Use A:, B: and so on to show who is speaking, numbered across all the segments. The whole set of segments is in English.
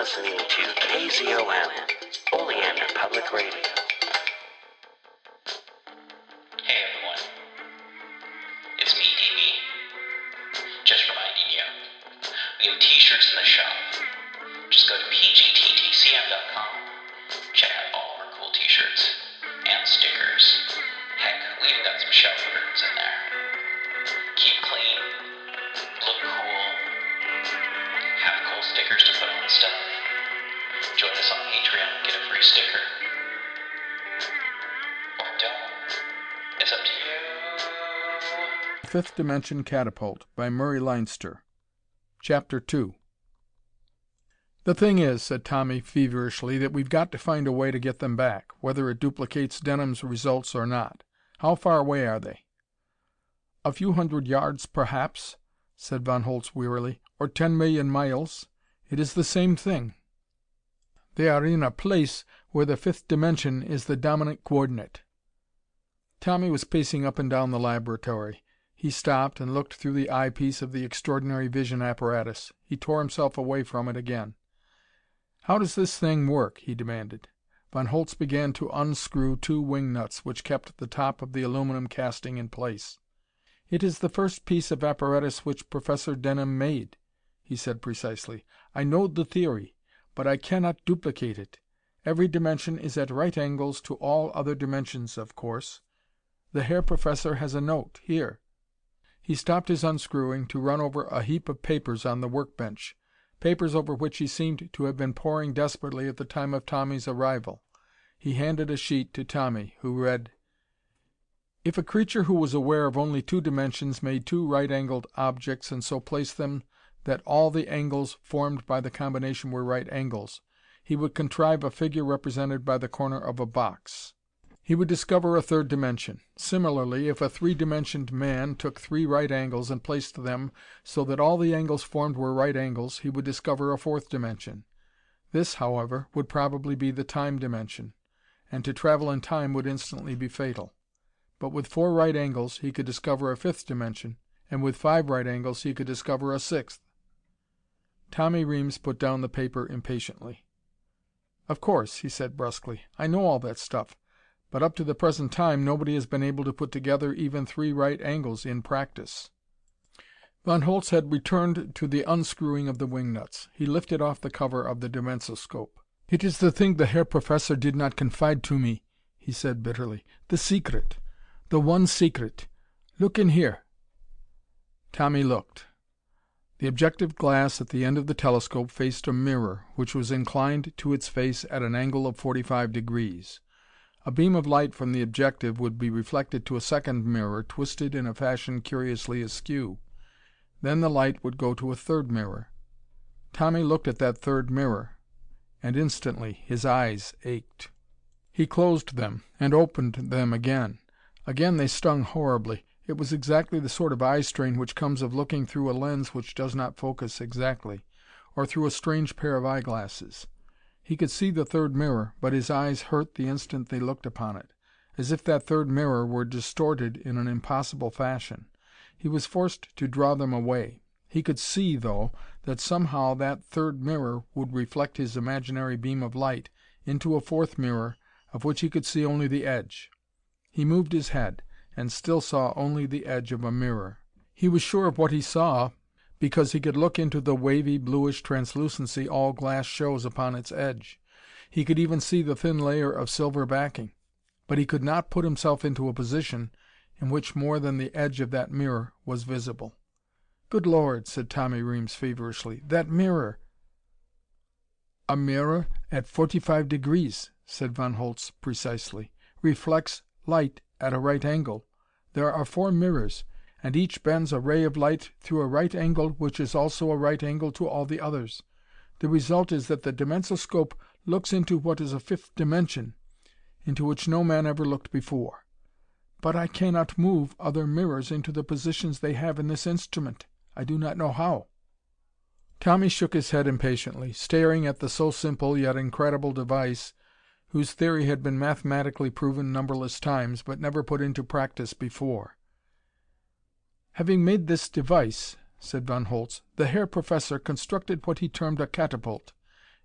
A: listening to KZOM, Oleander Public Radio.
B: Hey everyone, it's me, DB. Just reminding you, we have t-shirts in the shop. Just go to pgttcm.com. Check out all of our cool t-shirts and stickers. Heck, we even got some shower curtains in there. Stickers to put on stuff. Join us on Patreon and get a free sticker. Or don't. It's up to you.
C: Fifth Dimension Catapult by Murray Leinster. Chapter 2 The thing is, said Tommy feverishly, that we've got to find a way to get them back, whether it duplicates Denham's results or not. How far away are they? A few hundred yards, perhaps, said Von Holtz wearily, or ten million miles. It is the same thing. They are in a place where the fifth dimension is the dominant coordinate. Tommy was pacing up and down the laboratory. He stopped and looked through the eyepiece of the extraordinary vision apparatus. He tore himself away from it again. "How does this thing work?" he demanded. Von Holtz began to unscrew two wing nuts which kept the top of the aluminum casting in place. "It is the first piece of apparatus which Professor Denham made," he said precisely. "I know the theory, but I cannot duplicate it. Every dimension is at right angles to all other dimensions, of course. The Herr Professor has a note here." He stopped his unscrewing to run over a heap of papers on the work bench papers over which he seemed to have been poring desperately at the time of Tommy's arrival. He handed a sheet to Tommy, who read: "If a creature who was aware of only two dimensions made two right angled objects and so placed them that all the angles formed by the combination were right angles, he would contrive a figure represented by the corner of a box. He would discover a third dimension. Similarly, if a three dimensioned man took three right angles and placed them so that all the angles formed were right angles, he would discover a fourth dimension. This, however, would probably be the time dimension, and to travel in time would instantly be fatal. But with four right angles he could discover a fifth dimension, and with five right angles he could discover a sixth. Tommy Reames put down the paper impatiently. "Of course," he said brusquely. "I know all that stuff. But up to the present time nobody has been able to put together even three right angles in practice." Von Holtz had returned to the unscrewing of the wing nuts. He lifted off the cover of the dimensoscope. "It is the thing the Herr Professor did not confide to me," he said bitterly. "The secret. The one secret. Look in here." Tommy looked. The objective glass at the end of the telescope faced a mirror, which was inclined to its face at an angle of forty five degrees. A beam of light from the objective would be reflected to a second mirror twisted in a fashion curiously askew. Then the light would go to a third mirror. Tommy looked at that third mirror, and instantly his eyes ached. He closed them and opened them again. Again they stung horribly. It was exactly the sort of eye strain which comes of looking through a lens which does not focus exactly, or through a strange pair of eyeglasses. He could see the third mirror, but his eyes hurt the instant they looked upon it, as if that third mirror were distorted in an impossible fashion. He was forced to draw them away. He could see, though, that somehow that third mirror would reflect his imaginary beam of light into a fourth mirror of which he could see only the edge. He moved his head, and still saw only the edge of a mirror. He was sure of what he saw because he could look into the wavy, bluish translucency all glass shows upon its edge. He could even see the thin layer of silver backing. But he could not put himself into a position in which more than the edge of that mirror was visible. "Good Lord!" said Tommy Reames feverishly. "That mirror "A mirror at forty five degrees," said Von Holtz precisely, "reflects light at a right angle. There are four mirrors and each bends a ray of light through a right angle which is also a right angle to all the others. The result is that the dimensoscope looks into what is a fifth dimension, into which no man ever looked before. But I cannot move other mirrors into the positions they have in this instrument. I do not know how." Tommy shook his head impatiently, staring at the so simple yet incredible device whose theory had been mathematically proven numberless times, but never put into practice before. "Having made this device," said Von Holtz, "the Herr Professor constructed what he termed a catapult.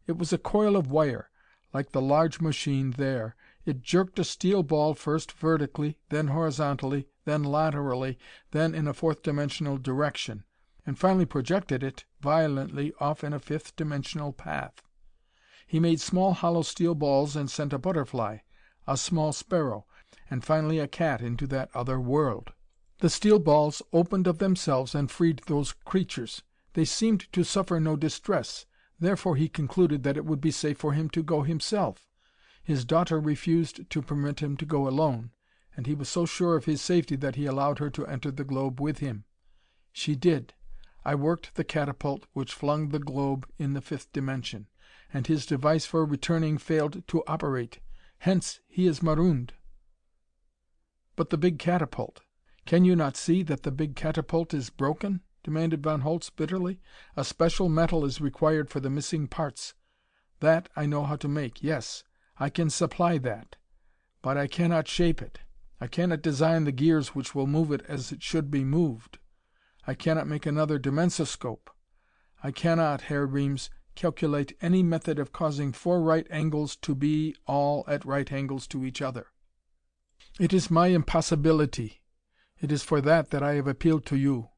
C: It was a coil of wire, like the large machine there. It jerked a steel ball first vertically, then horizontally, then laterally, then in a fourth dimensional direction, and finally projected it violently off in a fifth dimensional path. He made small hollow steel balls and sent a butterfly, a small sparrow, and finally a cat into that other world. The steel balls opened of themselves and freed those creatures. They seemed to suffer no distress. Therefore he concluded that it would be safe for him to go himself. His daughter refused to permit him to go alone, and he was so sure of his safety that he allowed her to enter the globe with him. She did. I worked the catapult which flung the globe in the fifth dimension and his device for returning failed to operate. Hence he is marooned." "But the big catapult can you not see that the big catapult is broken?" demanded Von Holtz bitterly. "A special metal is required for the missing parts. That I know how to make yes, I can supply that. But I cannot shape it. I cannot design the gears which will move it as it should be moved. I cannot make another dimensoscope. I cannot, Herr Reames, calculate any method of causing four right angles to be all at right angles to each other. It is my impossibility. It is for that that I have appealed to you.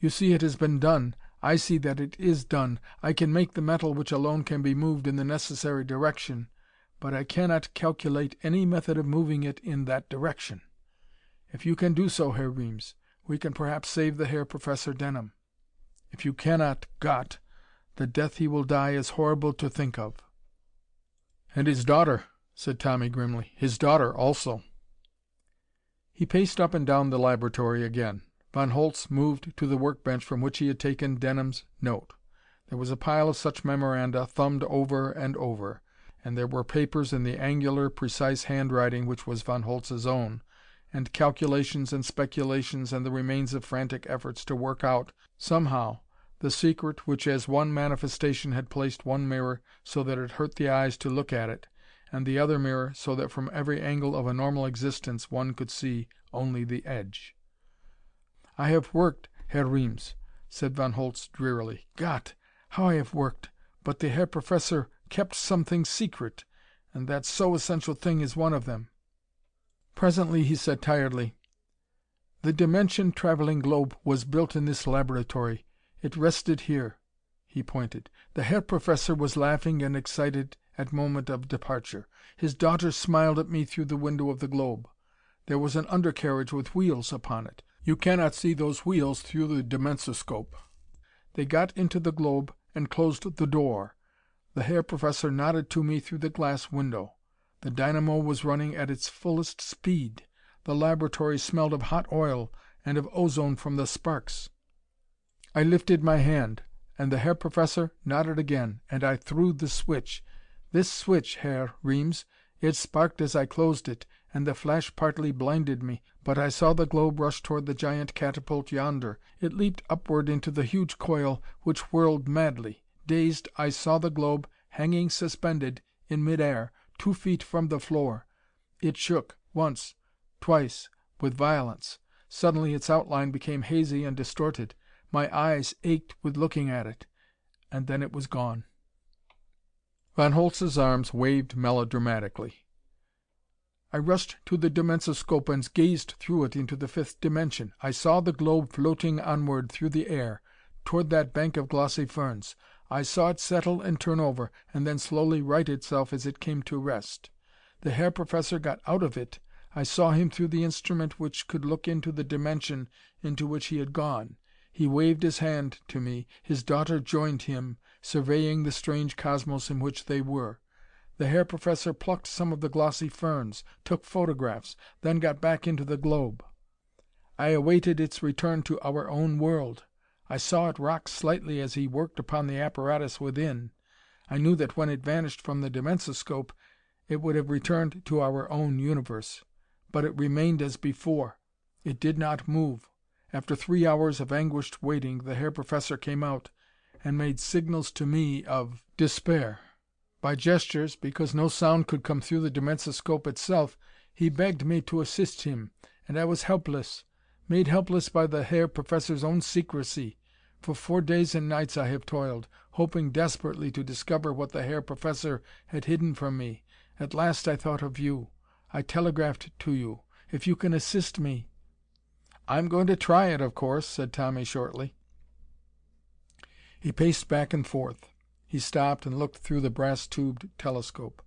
C: You see it has been done. I see that it is done. I can make the metal which alone can be moved in the necessary direction, but I cannot calculate any method of moving it in that direction. If you can do so, Herr Reames, we can perhaps save the Herr Professor Denham. If you cannot, Gott, the death he will die is horrible to think of." "And his daughter," said Tommy grimly. "His daughter also." He paced up and down the laboratory again. Von Holtz moved to the work bench from which he had taken Denham's note. There was a pile of such memoranda, thumbed over and over, and there were papers in the angular, precise handwriting which was Von Holtz's own, and calculations and speculations and the remains of frantic efforts to work out, somehow, the secret which as one manifestation had placed one mirror so that it hurt the eyes to look at it, and the other mirror so that from every angle of a normal existence one could see only the edge. "I have worked, Herr Reames," said Von Holtz drearily. "Gott! How I have worked! But the Herr Professor kept something secret, and that so essential thing is one of them." Presently he said tiredly: "The dimension traveling globe was built in this laboratory. It rested here." He pointed. "The Herr Professor was laughing and excited at moment of departure. His daughter smiled at me through the window of the globe. There was an undercarriage with wheels upon it. You cannot see those wheels through the dimensoscope. They got into the globe and closed the door. The Herr Professor nodded to me through the glass window. The dynamo was running at its fullest speed. The laboratory smelled of hot oil and of ozone from the sparks. I lifted my hand, and the Herr Professor nodded again, and I threw the switch. This switch, Herr Reames. It sparked as I closed it, and the flash partly blinded me, but I saw the globe rush toward the giant catapult yonder. It leaped upward into the huge coil, which whirled madly. Dazed, I saw the globe hanging suspended in mid air, two feet from the floor. It shook, once, twice, with violence. Suddenly its outline became hazy and distorted. My eyes ached with looking at it, and then it was gone. Von Holtz's arms waved melodramatically. I rushed to the dimensoscope and gazed through it into the fifth dimension. I saw the globe floating onward through the air, toward that bank of glossy ferns. I saw it settle and turn over, and then slowly right itself as it came to rest. The Herr Professor got out of it. I saw him through the instrument which could look into the dimension into which he had gone. He waved his hand to me. His daughter joined him, surveying the strange cosmos in which they were. The Herr Professor plucked some of the glossy ferns, took photographs, then got back into the globe. I awaited its return to our own world. I saw it rock slightly as he worked upon the apparatus within. I knew that when it vanished from the dimensoscope it would have returned to our own universe. But it remained as before. It did not move. After three hours of anguished waiting the Herr Professor came out and made signals to me of despair. By gestures, because no sound could come through the dimensoscope itself, he begged me to assist him, and I was helpless. Made helpless by the Herr Professor's own secrecy. For four days and nights I have toiled. hoping desperately to discover what the Herr Professor had hidden from me. At last I thought of you. I telegraphed to you. If you can assist me " "I'm going to try it, of course," said Tommy shortly. He paced back and forth. He stopped and looked through the brass tubed telescope.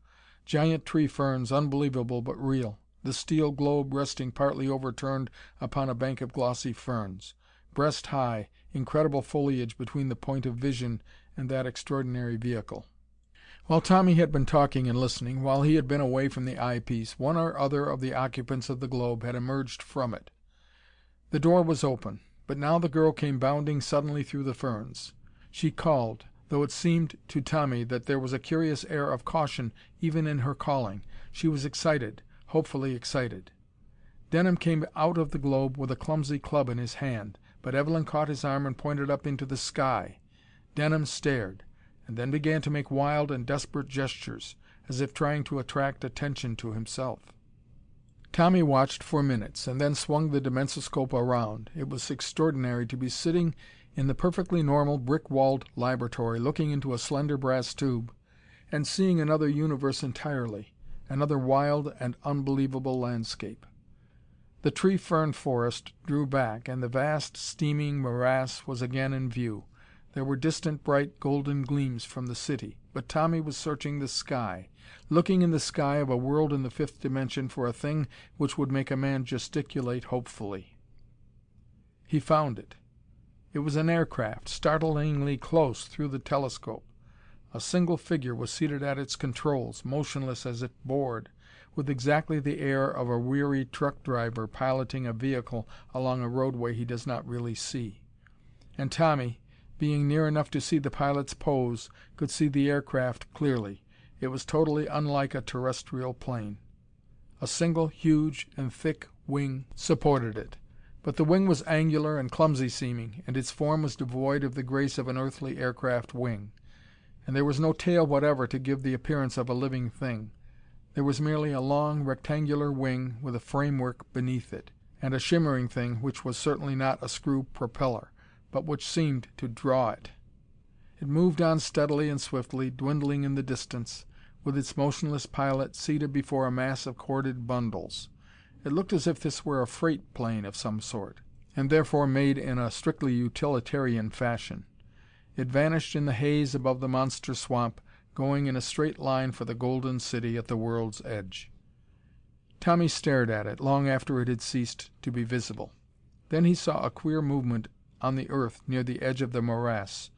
C: Giant tree ferns, unbelievable but real. The steel globe resting partly overturned upon a bank of glossy ferns. Breast high, incredible foliage between the point of vision and that extraordinary vehicle. While Tommy had been talking and listening, while he had been away from the eye piece, one or other of the occupants of the globe had emerged from it. The door was open, but now the girl came bounding suddenly through the ferns. She called, though it seemed to Tommy that there was a curious air of caution even in her calling. She was excited, hopefully excited. Denham came out of the globe with a clumsy club in his hand, but Evelyn caught his arm and pointed up into the sky. Denham stared, and then began to make wild and desperate gestures, as if trying to attract attention to himself. Tommy watched for minutes, and then swung the dimensoscope around. It was extraordinary to be sitting in the perfectly normal, brick walled laboratory, looking into a slender brass tube, and seeing another universe entirely, another wild and unbelievable landscape. The tree fern forest drew back, and the vast, steaming morass was again in view. There were distant, bright, golden gleams from the city. But Tommy was searching the sky, looking in the sky of a world in the fifth dimension for a thing which would make a man gesticulate hopefully. He found it. It was an aircraft, startlingly close through the telescope. A single figure was seated at its controls, motionless as if bored, with exactly the air of a weary truck driver piloting a vehicle along a roadway he does not really see. And Tommy, being near enough to see the pilot's pose, could see the aircraft clearly. It was totally unlike a terrestrial plane. A single, huge, and thick wing supported it. But the wing was angular and clumsy seeming, and its form was devoid of the grace of an earthly aircraft wing. And there was no tail whatever to give the appearance of a living thing. There was merely a long, rectangular wing with a framework beneath it, and a shimmering thing which was certainly not a screw propeller, but which seemed to draw it. It moved on steadily and swiftly, dwindling in the distance, with its motionless pilot seated before a mass of corded bundles. It looked as if this were a freight plane of some sort, and therefore made in a strictly utilitarian fashion. It vanished in the haze above the monster swamp, going in a straight line for the golden city at the world's edge. Tommy stared at it, long after it had ceased to be visible. Then he saw a queer movement on the earth near the edge of the morass.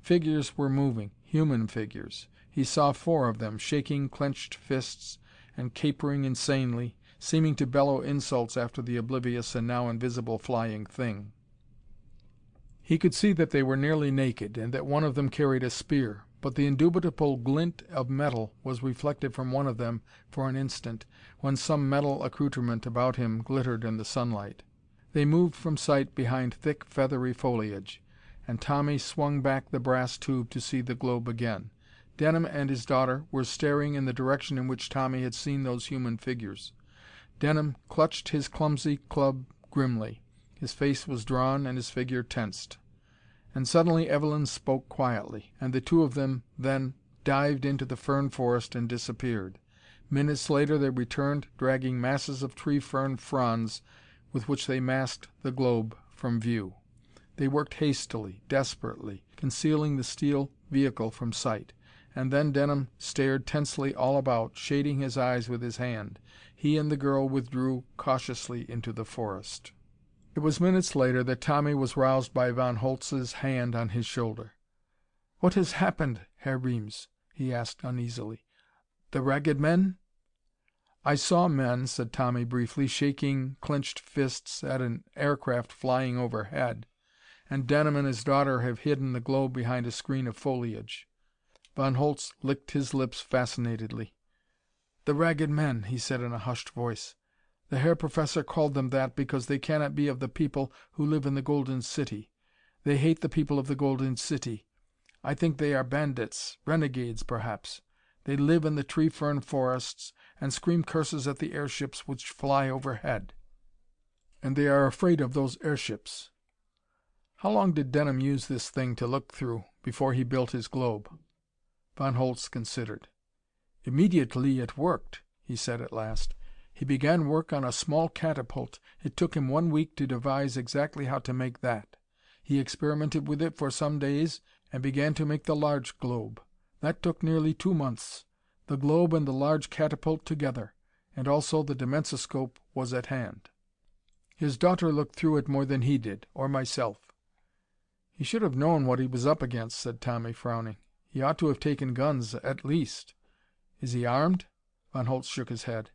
C: Figures were moving, human figures. He saw four of them, shaking clenched fists and capering insanely, seeming to bellow insults after the oblivious and now invisible flying thing. He could see that they were nearly naked, and that one of them carried a spear. But the indubitable glint of metal was reflected from one of them for an instant, when some metal accoutrement about him glittered in the sunlight. They moved from sight behind thick, feathery foliage, and Tommy swung back the brass tube to see the globe again. Denham and his daughter were staring in the direction in which Tommy had seen those human figures. Denham clutched his clumsy club grimly. His face was drawn and his figure tensed. And suddenly Evelyn spoke quietly, and the two of them then dived into the fern forest and disappeared. Minutes later they returned dragging masses of tree fern fronds with which they masked the globe from view. They worked hastily, desperately, concealing the steel vehicle from sight. And then Denham stared tensely all about, shading his eyes with his hand. He and the girl withdrew cautiously into the forest. It was minutes later that Tommy was roused by Von Holtz's hand on his shoulder. "What has happened, Herr Reames?" he asked uneasily. "The Ragged Men?" "I saw men," said Tommy briefly, shaking clenched fists at an aircraft flying overhead. "And Denham and his daughter have hidden the globe behind a screen of foliage." Von Holtz licked his lips fascinatedly. "The Ragged Men," he said in a hushed voice. "The Herr Professor called them that because they cannot be of the people who live in the Golden City. They hate the people of the Golden City. I think they are bandits, renegades, perhaps. They live in the tree fern forests and scream curses at the airships which fly overhead. And they are afraid of those airships." "How long did Denham use this thing to look through?" before he built his globe." Von Holtz considered. "Immediately it worked," he said at last. "He began work on a small catapult. It took him one week to devise exactly how to make that. He experimented with it for some days and began to make the large globe. That took nearly two months. The globe and the large catapult together. And also the dimensoscope was at hand. His daughter looked through it more than he did or myself." "He should have known what he was up against," said Tommy, frowning. "He ought to have taken guns, at least. Is he armed?" Von Holtz shook his head.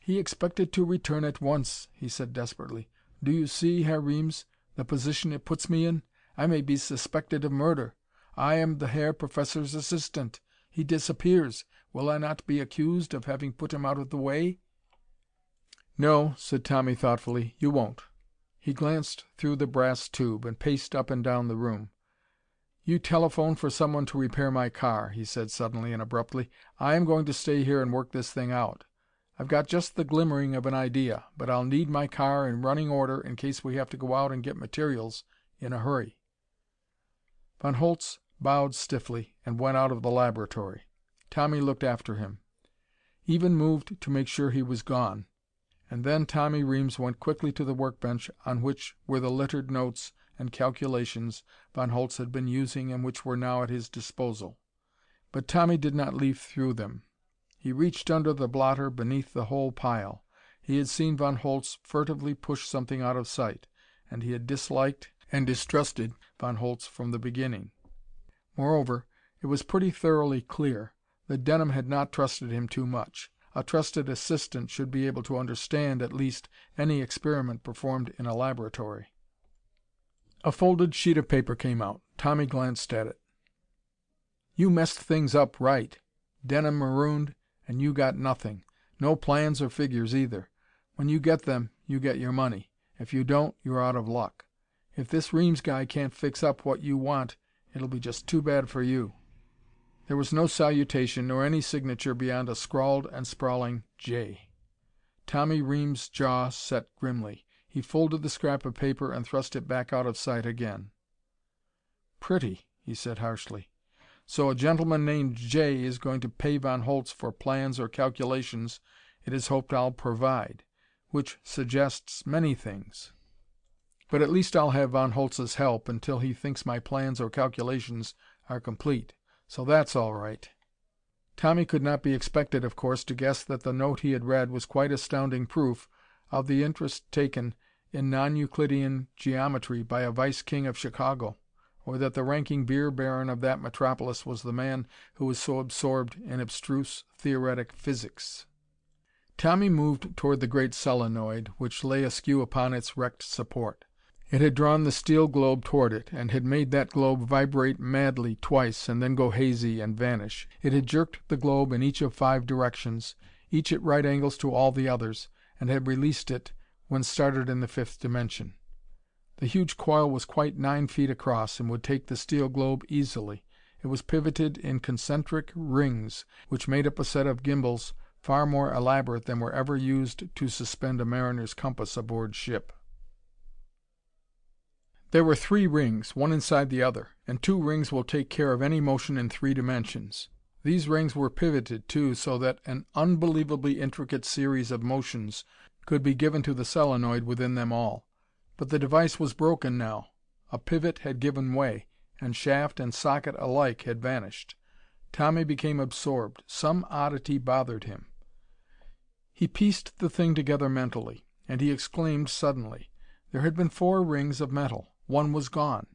C: "He expected to return at once," he said desperately. "Do you see, Herr Reames, the position it puts me in? I may be suspected of murder. I am the Herr Professor's assistant. He disappears. Will I not be accused of having put him out of the way?" "No," said Tommy thoughtfully, "you won't." He glanced through the brass tube, and paced up and down the room. "You telephone for someone to repair my car," he said suddenly and abruptly. "I am going to stay here and work this thing out. I've got just the glimmering of an idea, but I'll need my car in running order in case we have to go out and get materials in a hurry." Von Holtz bowed stiffly and went out of the laboratory. Tommy looked after him. Even moved to make sure he was gone. And then Tommy Reames went quickly to the workbench on which were the littered notes and calculations Von Holtz had been using and which were now at his disposal. But Tommy did not leaf through them. He reached under the blotter beneath the whole pile. He had seen Von Holtz furtively push something out of sight, and he had disliked and distrusted Von Holtz from the beginning. Moreover, it was pretty thoroughly clear that Denham had not trusted him too much. A trusted assistant should be able to understand, at least, any experiment performed in a laboratory. A folded sheet of paper came out. Tommy glanced at it. "You messed things up right. Denham marooned, and you got nothing. No plans or figures either. When you get them, you get your money. If you don't, you're out of luck. If this Reames guy can't fix up what you want, it'll be just too bad for you. There was no salutation nor any signature beyond a scrawled and sprawling J. Tommy Reames' jaw set grimly. He folded the scrap of paper and thrust it back out of sight again. "Pretty," he said harshly. "So a gentleman named J is going to pay Von Holtz for plans or calculations it is hoped I'll provide. Which suggests many things. But at least I'll have Von Holtz's help until he thinks my plans or calculations are complete. So that's all right." Tommy could not be expected, of course, to guess that the note he had read was quite astounding proof of the interest taken in non Euclidean geometry by a vice king of Chicago, or that the ranking beer baron of that metropolis was the man who was so absorbed in abstruse theoretic physics. Tommy moved toward the great solenoid, which lay askew upon its wrecked support. It had drawn the steel globe toward it, and had made that globe vibrate madly twice and then go hazy and vanish. It had jerked the globe in each of five directions, each at right angles to all the others, and had released it when started in the fifth dimension. The huge coil was quite nine feet across, and would take the steel globe easily. It was pivoted in concentric rings, which made up a set of gimbals far more elaborate than were ever used to suspend a mariner's compass aboard ship. There were three rings, one inside the other, and two rings will take care of any motion in three dimensions. These rings were pivoted, too, so that an unbelievably intricate series of motions could be given to the solenoid within them all. But the device was broken now. A pivot had given way, and shaft and socket alike had vanished. Tommy became absorbed. Some oddity bothered him. He pieced the thing together mentally, and he exclaimed suddenly. There had been four rings of metal. One was gone.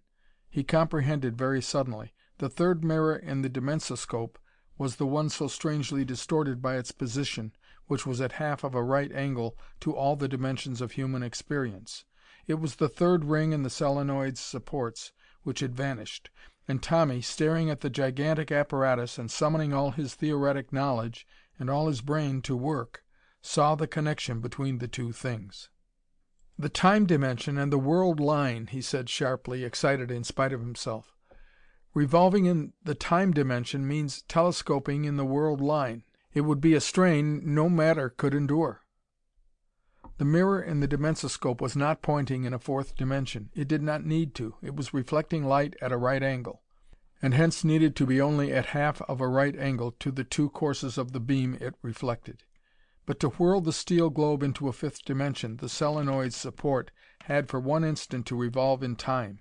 C: He comprehended very suddenly. The third mirror in the dimensoscope was the one so strangely distorted by its position, which was at half of a right angle to all the dimensions of human experience. It was the third ring in the solenoid's supports which had vanished, and Tommy, staring at the gigantic apparatus and summoning all his theoretic knowledge and all his brain to work, saw the connection between the two things. "The time dimension and the world line," he said sharply, excited in spite of himself. "Revolving in the time dimension means telescoping in the world line. It would be a strain no matter could endure." The mirror in the dimensoscope was not pointing in a fourth dimension. It did not need to. It was reflecting light at a right angle. and hence needed to be only at half of a right angle to the two courses of the beam it reflected. But to whirl the steel globe into a fifth dimension, the solenoid's support had for one instant to revolve in time.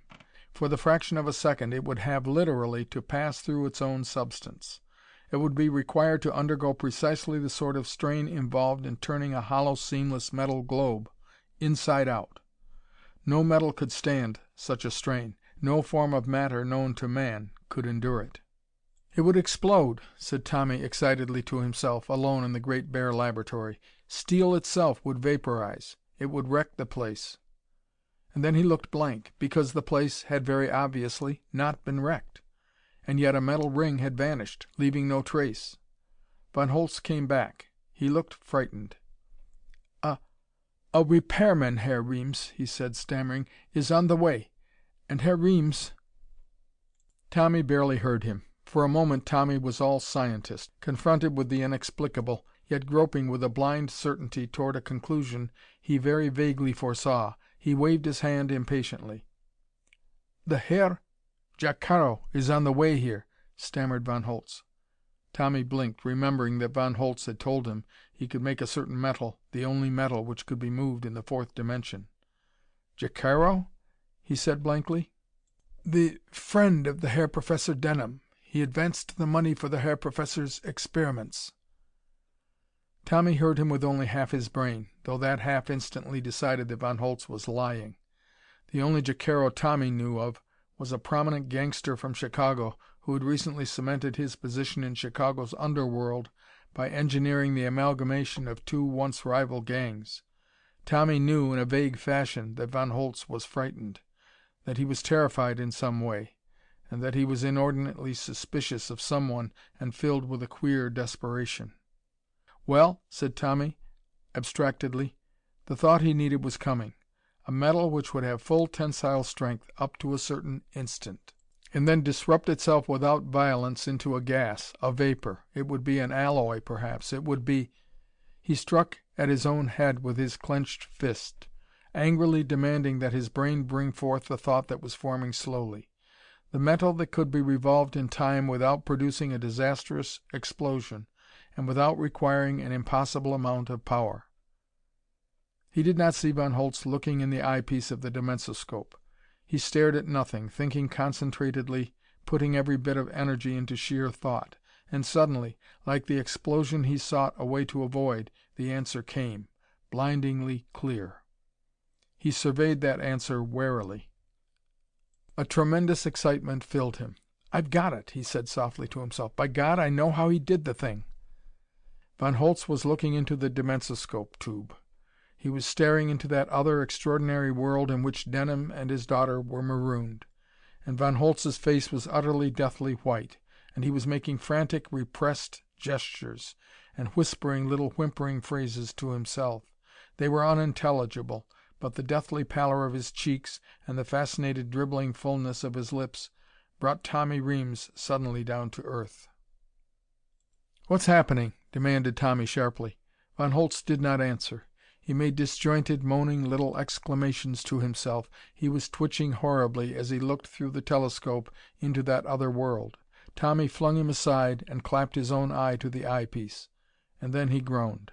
C: For the fraction of a second it would have, literally, to pass through its own substance. It would be required to undergo precisely the sort of strain involved in turning a hollow, seamless metal globe inside out. No metal could stand such a strain; no form of matter known to man could endure it. "It would explode," said Tommy excitedly to himself, alone in the great bare laboratory. "Steel itself would vaporize. It would wreck the place." And then he looked blank, because the place had very obviously not been wrecked. And yet a metal ring had vanished, leaving no trace. Von Holtz came back. He looked frightened. "A a repairman, Herr Reames," he said, stammering, "is on the way. And Herr Reames Tommy barely heard him. For a moment Tommy was all scientist, confronted with the inexplicable, yet groping with a blind certainty toward a conclusion he very vaguely foresaw. He waved his hand impatiently. "The Herr Jacaro is on the way here," stammered Von Holtz. Tommy blinked, remembering that Von Holtz had told him he could make a certain metal the only metal which could be moved in the fourth dimension. "Jacaro?" he said blankly. "The friend of the Herr Professor Denham. He advanced the money for the Herr Professor's experiments." Tommy heard him with only half his brain, though that half instantly decided that Von Holtz was lying. The only Jacaro Tommy knew of was a prominent gangster from Chicago who had recently cemented his position in Chicago's underworld by engineering the amalgamation of two once rival gangs. Tommy knew, in a vague fashion, that Von Holtz was frightened, that he was terrified in some way, and that he was inordinately suspicious of someone and filled with a queer desperation. "Well?" said Tommy abstractedly. The thought he needed was coming a metal which would have full tensile strength up to a certain instant, and then disrupt itself without violence into a gas, a vapor. It would be an alloy, perhaps. It would be He struck at his own head with his clenched fist, angrily demanding that his brain bring forth the thought that was forming slowly. The metal that could be revolved in time without producing a disastrous explosion, and without requiring an impossible amount of power. He did not see Von Holtz looking in the eyepiece of the dimensoscope. He stared at nothing, thinking concentratedly, putting every bit of energy into sheer thought. And suddenly, like the explosion he sought a way to avoid, the answer came, blindingly clear. He surveyed that answer warily. A tremendous excitement filled him. "I've got it!" he said softly to himself. "By God, I know how he did the thing!" Von Holtz was looking into the dimensoscope tube. He was staring into that other extraordinary world in which Denham and his daughter were marooned. And Von Holtz's face was utterly deathly white, and he was making frantic, repressed gestures, and whispering little whimpering phrases to himself. They were unintelligible, but the deathly pallor of his cheeks and the fascinated dribbling fullness of his lips brought Tommy Reames suddenly down to earth. "What's happening?" demanded Tommy sharply. Von Holtz did not answer. He made disjointed, moaning little exclamations to himself. He was twitching horribly as he looked through the telescope into that other world. Tommy flung him aside and clapped his own eye to the eyepiece. And then he groaned.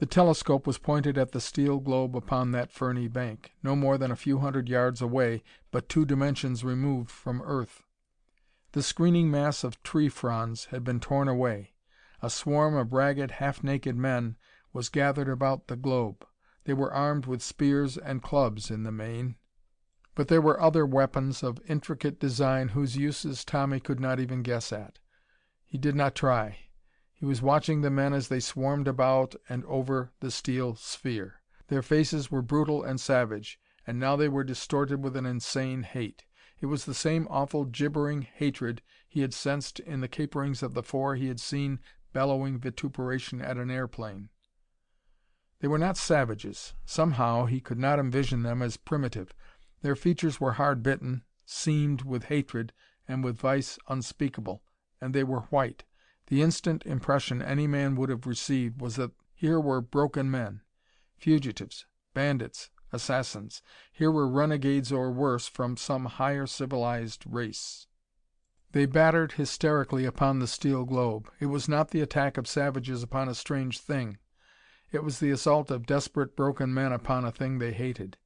C: The telescope was pointed at the steel globe upon that ferny bank, no more than a few hundred yards away but two dimensions removed from Earth. The screening mass of tree fronds had been torn away. A swarm of ragged, half naked men was gathered about the globe. They were armed with spears and clubs, in the main, but there were other weapons of intricate design whose uses Tommy could not even guess at. He did not try. He was watching the men as they swarmed about and over the steel sphere. Their faces were brutal and savage, and now they were distorted with an insane hate. It was the same awful gibbering hatred he had sensed in the caperings of the four he had seen bellowing vituperation at an airplane. They were not savages. Somehow he could not envision them as primitive. Their features were hard bitten, seamed with hatred and with vice unspeakable, and they were white. The instant impression any man would have received was that here were broken men, fugitives, bandits, assassins. Here were renegades or worse from some higher civilized race. They battered hysterically upon the steel globe. It was not the attack of savages upon a strange thing. It was the assault of desperate, broken men upon a thing they hated.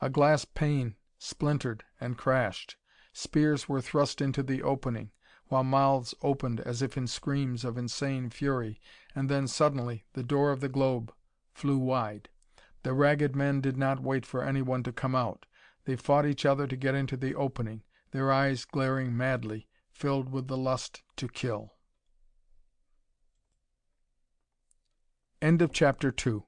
C: A glass pane splintered and crashed. Spears were thrust into the opening, while mouths opened as if in screams of insane fury, and then, suddenly, the door of the globe flew wide. The Ragged Men did not wait for anyone to come out. They fought each other to get into the opening, their eyes glaring madly, filled with the lust to kill. CHAPTER III